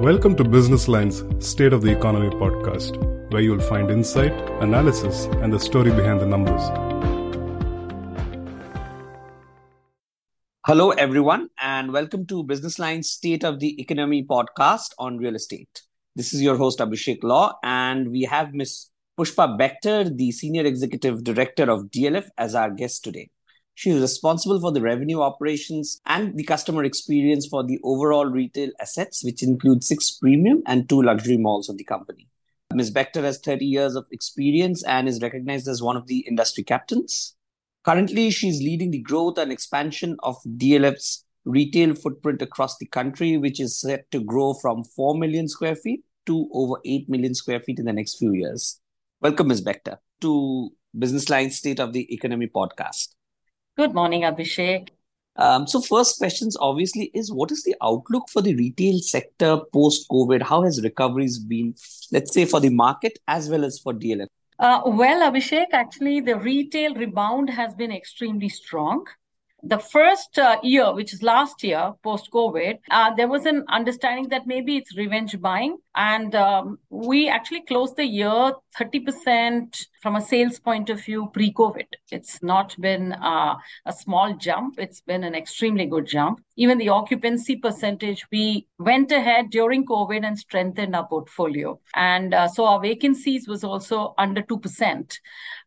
Welcome to Business Line's State of the Economy podcast, where you'll find insight, analysis, and the story behind the numbers. Hello, everyone, and welcome to Business Line's State of the Economy podcast on real estate. This is your host, Abhishek Law, and we have Ms. Pushpa Bector, the Senior Executive Director of DLF, as our guest today. She is responsible for the revenue operations and the customer experience for the overall retail assets, which include six premium and two luxury malls of the company. Ms. Bector has 30 years of experience and is recognized as one of the industry captains. Currently, she's leading the growth and expansion of DLF's retail footprint across the country, which is set to grow from 4 million square feet to over 8 million square feet in the next few years. Welcome, Ms. Bector, to Business Line State of the Economy podcast. Good morning, Abhishek. Um, so, first questions obviously is what is the outlook for the retail sector post COVID? How has recoveries been, let's say, for the market as well as for DLF? Uh, well, Abhishek, actually, the retail rebound has been extremely strong the first uh, year, which is last year, post COVID, uh, there was an understanding that maybe it's revenge buying. And um, we actually closed the year 30% from a sales point of view pre COVID. It's not been uh, a small jump, it's been an extremely good jump. Even the occupancy percentage, we went ahead during COVID and strengthened our portfolio. And uh, so our vacancies was also under 2%.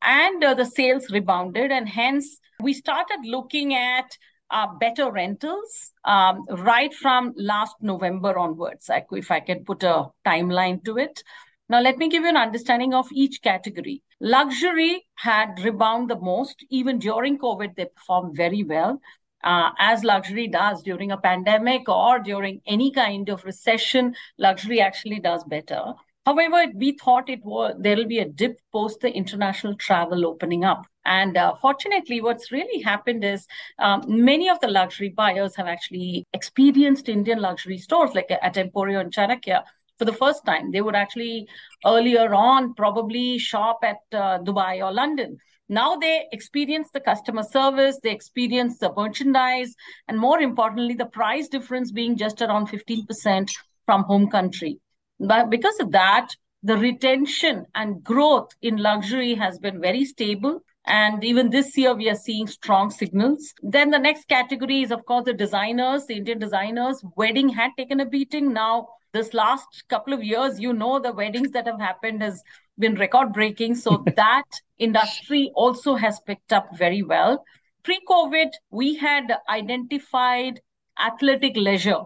And uh, the sales rebounded, and hence, we started looking at uh, better rentals um, right from last November onwards, like if I can put a timeline to it. Now, let me give you an understanding of each category. Luxury had rebound the most. Even during COVID, they performed very well. Uh, as luxury does during a pandemic or during any kind of recession, luxury actually does better. However, we thought it was there will be a dip post the international travel opening up. And uh, fortunately, what's really happened is um, many of the luxury buyers have actually experienced Indian luxury stores like at Emporio and Chanakya for the first time. They would actually earlier on probably shop at uh, Dubai or London. Now they experience the customer service, they experience the merchandise, and more importantly, the price difference being just around 15% from home country. But because of that, the retention and growth in luxury has been very stable. And even this year, we are seeing strong signals. Then the next category is, of course, the designers, the Indian designers. Wedding had taken a beating. Now, this last couple of years, you know, the weddings that have happened has been record breaking. So that industry also has picked up very well. Pre COVID, we had identified athletic leisure,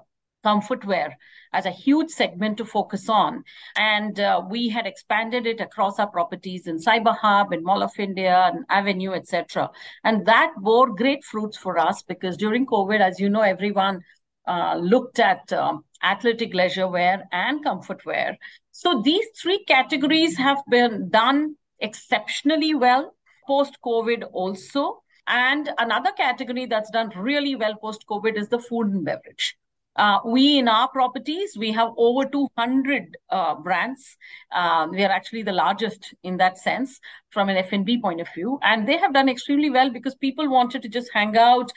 comfort wear as a huge segment to focus on. And uh, we had expanded it across our properties in Cyber Hub, in Mall of India, and Avenue, etc. And that bore great fruits for us because during COVID, as you know, everyone uh, looked at um, athletic leisure wear and comfort wear. So these three categories have been done exceptionally well post COVID also. And another category that's done really well post COVID is the food and beverage. Uh, we in our properties we have over 200 uh, brands. Um, we are actually the largest in that sense from an f&b point of view. And they have done extremely well because people wanted to just hang out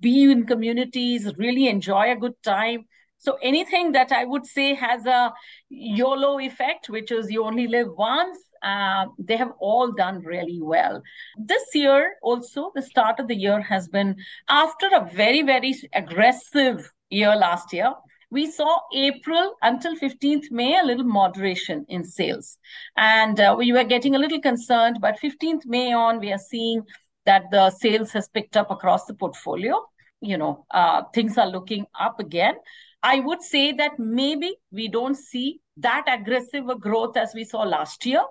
be in communities really enjoy a good time. So anything that i would say has a yolo effect which is you only live once uh, they have all done really well. This year, also, the start of the year has been after a very, very aggressive year last year, we saw April until 15th May a little moderation in sales. And uh, we were getting a little concerned, but 15th May on, we are seeing that the sales has picked up across the portfolio. You know, uh, things are looking up again. I would say that maybe we don't see that aggressive a growth as we saw last year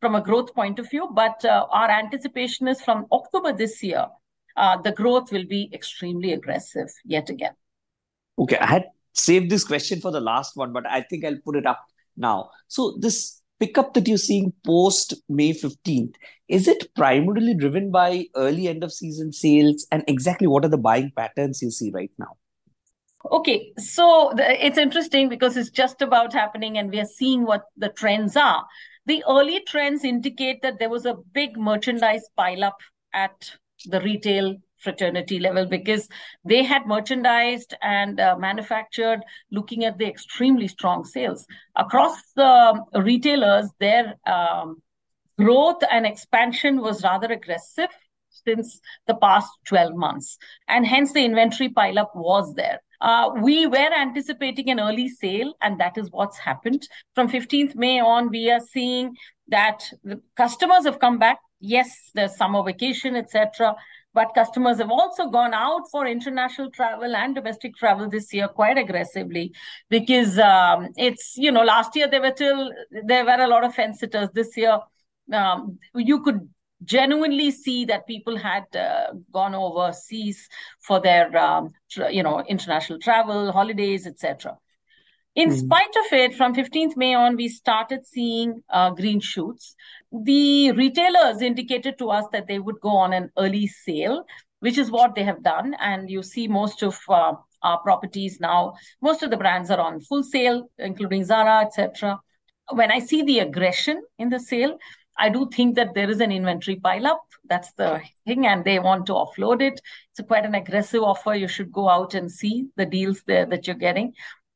from a growth point of view, but uh, our anticipation is from October this year, uh, the growth will be extremely aggressive yet again. Okay, I had saved this question for the last one, but I think I'll put it up now. So this pickup that you're seeing post May 15th, is it primarily driven by early end of season sales? And exactly what are the buying patterns you see right now? Okay, so the, it's interesting because it's just about happening and we are seeing what the trends are. The early trends indicate that there was a big merchandise pileup at the retail fraternity level because they had merchandised and uh, manufactured looking at the extremely strong sales across the retailers their um, growth and expansion was rather aggressive since the past 12 months and hence the inventory pileup was there uh, we were anticipating an early sale, and that is what's happened. From 15th May on, we are seeing that the customers have come back. Yes, there's summer vacation, etc. But customers have also gone out for international travel and domestic travel this year quite aggressively because um, it's, you know, last year there were till there were a lot of fence sitters. This year, um, you could genuinely see that people had uh, gone overseas for their um, you know international travel holidays etc in mm. spite of it from 15th may on we started seeing uh, green shoots the retailers indicated to us that they would go on an early sale which is what they have done and you see most of uh, our properties now most of the brands are on full sale including zara etc when i see the aggression in the sale I do think that there is an inventory pileup. That's the thing, and they want to offload it. It's quite an aggressive offer. You should go out and see the deals there that you're getting.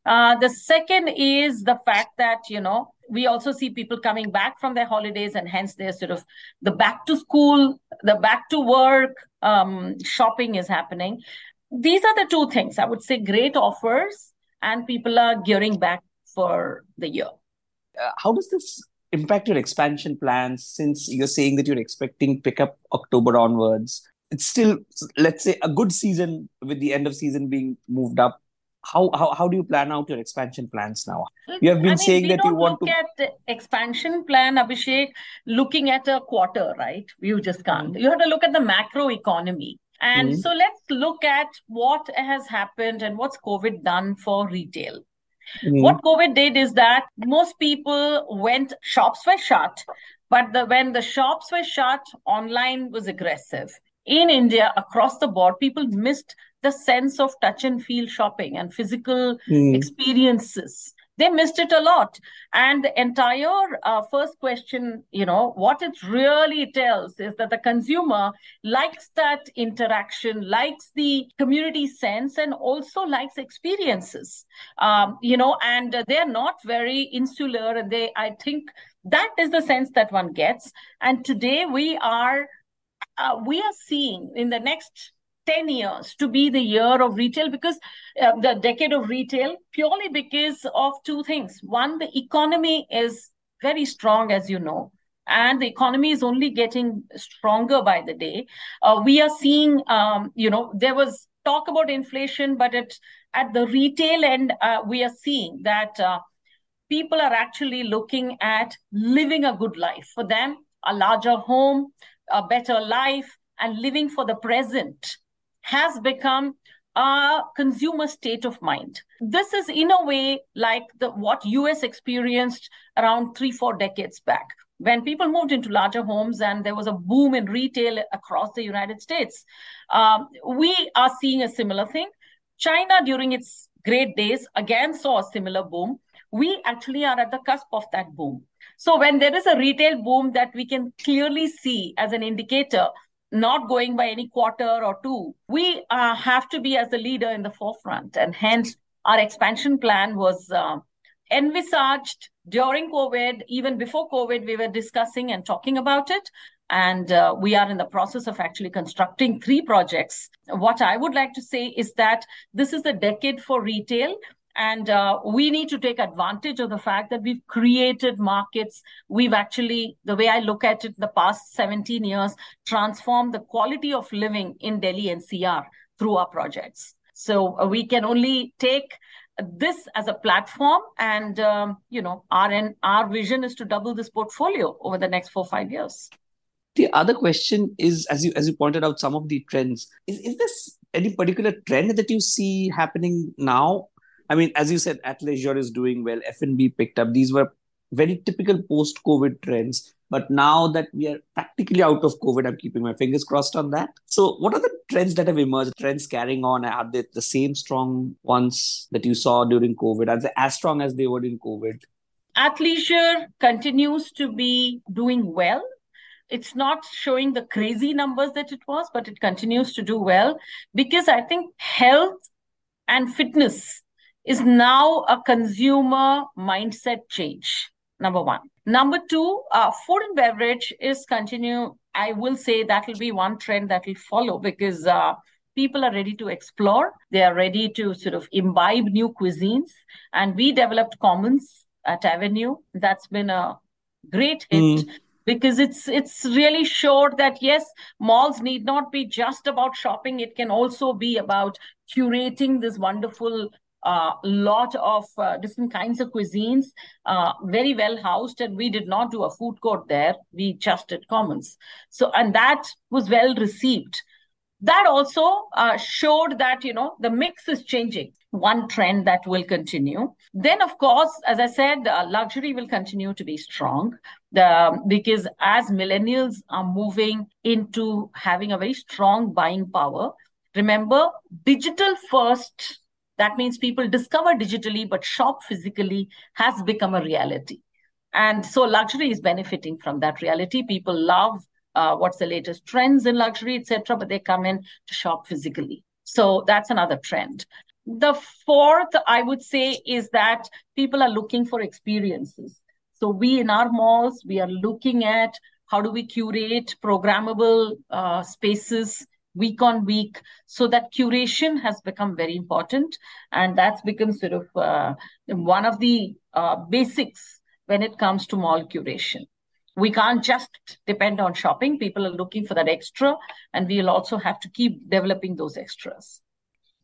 Uh, the second is the fact that you know we also see people coming back from their holidays, and hence there's sort of the back to school, the back to work um, shopping is happening. These are the two things I would say. Great offers, and people are gearing back for the year. Uh, how does this impact your expansion plans since you're saying that you're expecting pickup October onwards? It's still, let's say, a good season with the end of season being moved up. How how, how do you plan out your expansion plans now? You have been I mean, saying that you want look to look at expansion plan, Abhishek, looking at a quarter, right? You just can't. You have to look at the macro economy. And mm-hmm. so let's look at what has happened and what's COVID done for retail. Mm. What COVID did is that most people went, shops were shut, but the, when the shops were shut, online was aggressive. In India, across the board, people missed the sense of touch and feel shopping and physical mm. experiences. They missed it a lot. And the entire uh, first question you know what it really tells is that the consumer likes that interaction likes the community sense and also likes experiences. Um, you know and they're not very insular and they i think that is the sense that one gets. And today we are uh, we are seeing in the next 10 years to be the year of retail because uh, the decade of retail purely because of two things. One the economy is very strong as you know and the economy is only getting stronger by the day. Uh, we are seeing um, you know there was talk about inflation but it, at the retail end uh, we are seeing that uh, people are actually looking at living a good life for them a larger home a better life and living for the present has become a consumer state of mind. This is in a way like the what US experienced around 3 4 decades back when people moved into larger homes and there was a boom in retail across the United States. Um, we are seeing a similar thing. China during its great days again saw a similar boom. We actually are at the cusp of that boom. So when there is a retail boom that we can clearly see as an indicator not going by any quarter or two. We uh, have to be as the leader in the forefront. And hence, our expansion plan was uh, envisaged during COVID. Even before COVID, we were discussing and talking about it. And uh, we are in the process of actually constructing three projects. What I would like to say is that this is the decade for retail and uh, we need to take advantage of the fact that we've created markets. We've actually, the way I look at it, the past 17 years, transformed the quality of living in Delhi NCR through our projects. So uh, we can only take this as a platform and um, you know our our vision is to double this portfolio over the next four five years the other question is as you as you pointed out some of the trends is, is this any particular trend that you see happening now I mean, as you said, athleisure is doing well. F&B picked up. These were very typical post-COVID trends. But now that we are practically out of COVID, I'm keeping my fingers crossed on that. So, what are the trends that have emerged? Trends carrying on? Are they the same strong ones that you saw during COVID? Are they as strong as they were in COVID? Athleisure continues to be doing well. it's not showing the crazy numbers that it was, but it continues to do well because I think health and fitness is now a consumer mindset change. Number one. Number two, uh, food and beverage is continue. I will say that will be one trend that will follow because uh, people are ready to explore. They are ready to sort of imbibe new cuisines. And we developed Commons at Avenue. That's been a great hit. Mm. Because it's it's really showed that yes, malls need not be just about shopping. It can also be about curating this wonderful a uh, lot of uh, different kinds of cuisines, uh, very well housed, and we did not do a food court there. We just did commons. So, and that was well received. That also showed that you know the mix is changing. One trend that will continue. Then, of course, as I said, uh, luxury will continue to be strong. The, because as millennials are moving into having a very strong buying power, remember digital first that means people discover digitally but shop physically has become a reality. And so luxury is benefiting from that reality. People love uh, what's the latest trends in luxury, etc., but they come in to shop physically. So that's another trend. The fourth, I would say, is that people are looking for experiences. So we in our malls, we are looking at how do we curate programmable uh, spaces week on week so that curation has become very important. And that's become sort of uh, one of the uh, basics when it comes to mall curation. We can't just depend on shopping. People are looking for that extra and we'll also have to keep developing those extras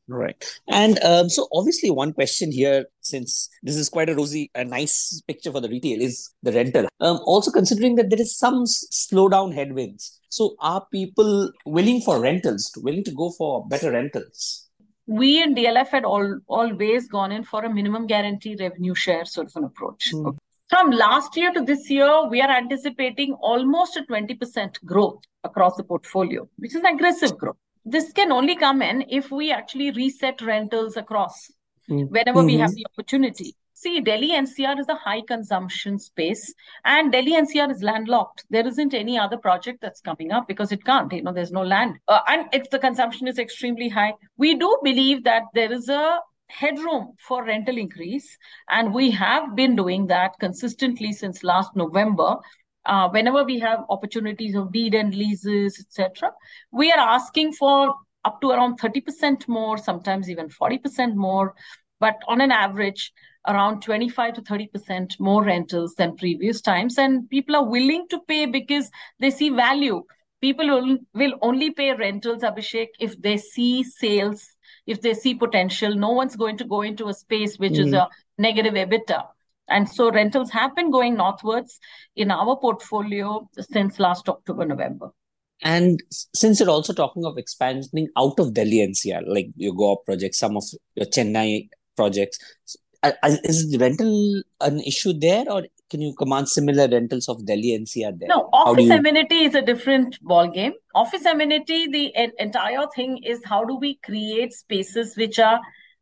Right. And um, so obviously one question here, since this is quite a rosy, a nice picture for the retail is the rental. Um, also considering that there is some slowdown headwinds. So are people willing for rentals, willing to go for better rentals? We in DLF had all, always gone in for a minimum guarantee revenue share sort of an approach. Mm. From last year to this year, we are anticipating almost a 20% growth across the portfolio, which is aggressive growth this can only come in if we actually reset rentals across mm. whenever mm-hmm. we have the opportunity. See, Delhi NCR is a high consumption space, and Delhi NCR is landlocked. There isn't any other project that's coming up because it can't. You know, there's no land, uh, and if the consumption is extremely high. We do believe that there is a headroom for rental increase, and we have been doing that consistently since last November uh, whenever we have opportunities of deed and leases, etc., we are asking for up to around 30% more, sometimes even 40% more, but on an average, around 25 to 30% more rentals than previous times. And people are willing to pay because they see value. People will, will only pay rentals, Abhishek, if they see sales, if they see potential. No one's going to go into a space which mm. is a negative EBITDA. And so rentals have been going northwards in our portfolio since last October, November. And since you're also talking of expanding out of Delhi NCR, like your Goa projects, some of your Chennai projects, is the rental an issue there, or can you command similar rentals of Delhi NCR there? No, office you... amenity is a different ball game. Office amenity, the entire thing is how do we create spaces which are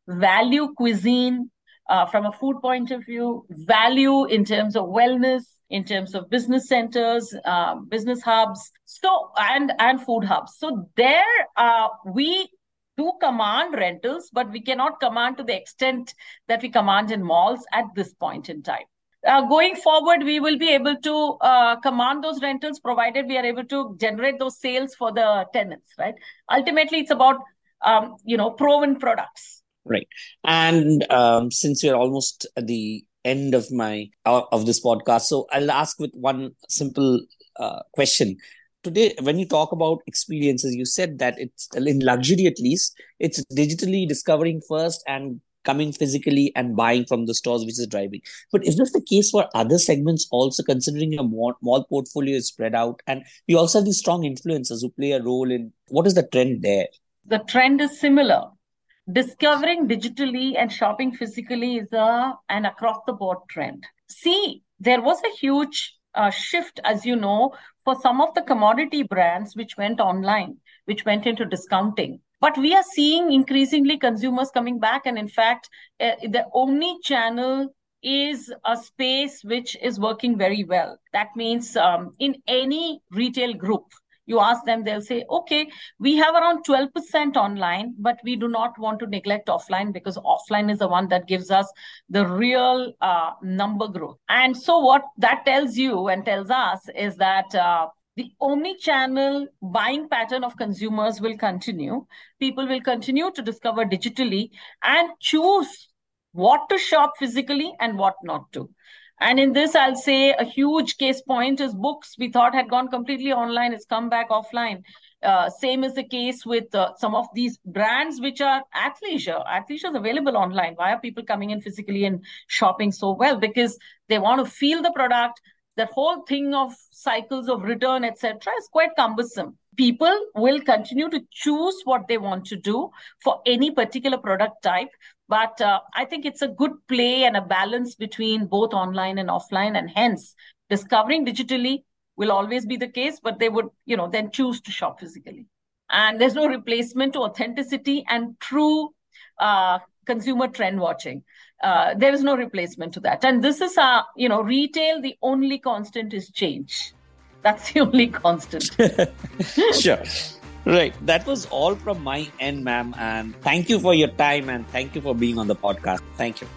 value cuisine uh, from a food point of view, value in terms of wellness, in terms of business centers, uh, business hubs, so and and food hubs. So there, uh, we do command rentals, but we cannot command to the extent that we command in malls at this point in time. Uh, going forward, we will be able to uh, command those rentals provided we are able to generate those sales for the tenants, right? Ultimately, it's about um, you know proven products Right. And um, since we're almost at the end of my uh, of this podcast, so I'll ask with one simple uh, question. Today, when you talk about experiences, you said that it's in luxury at least, it's digitally discovering first and coming physically and buying from the stores, which is driving. But is this the case for other segments also, considering your mall, mall portfolio is spread out? And we also have these strong influencers who play a role in what is the trend there? The trend is similar discovering digitally and shopping physically is a an across the board trend see there was a huge uh, shift as you know for some of the commodity brands which went online which went into discounting but we are seeing increasingly consumers coming back and in fact uh, the omni channel is a space which is working very well. That means um, in any retail group, you ask them, they'll say, okay, we have around 12% online, but we do not want to neglect offline because offline is the one that gives us the real uh, number growth. And so, what that tells you and tells us is that. Uh, the omni-channel buying pattern of consumers will continue. People will continue to discover digitally and choose what to shop physically and what not to. And in this, I'll say a huge case point is books we thought had gone completely online, it's come back offline. Uh, same is the case with uh, some of these brands which are athleisure. Athleisure is available online. Why are people coming in physically and shopping so well? Because they want to feel the product. That whole thing of cycles of return, etc., is quite cumbersome. People will continue to choose what they want to do for any particular product type but uh, I think it's a good play and a balance between both online and offline. And hence, discovering digitally will always be the case, but they would, you know, then choose to shop physically. And there's no replacement to authenticity and true uh, consumer trend watching. Uh, there is no replacement to that. And this is, uh, you know, retail, the only constant is change. That's the only constant. sure. Right. That was all from my end, ma'am. And thank you for your time and thank you for being on the podcast. Thank you.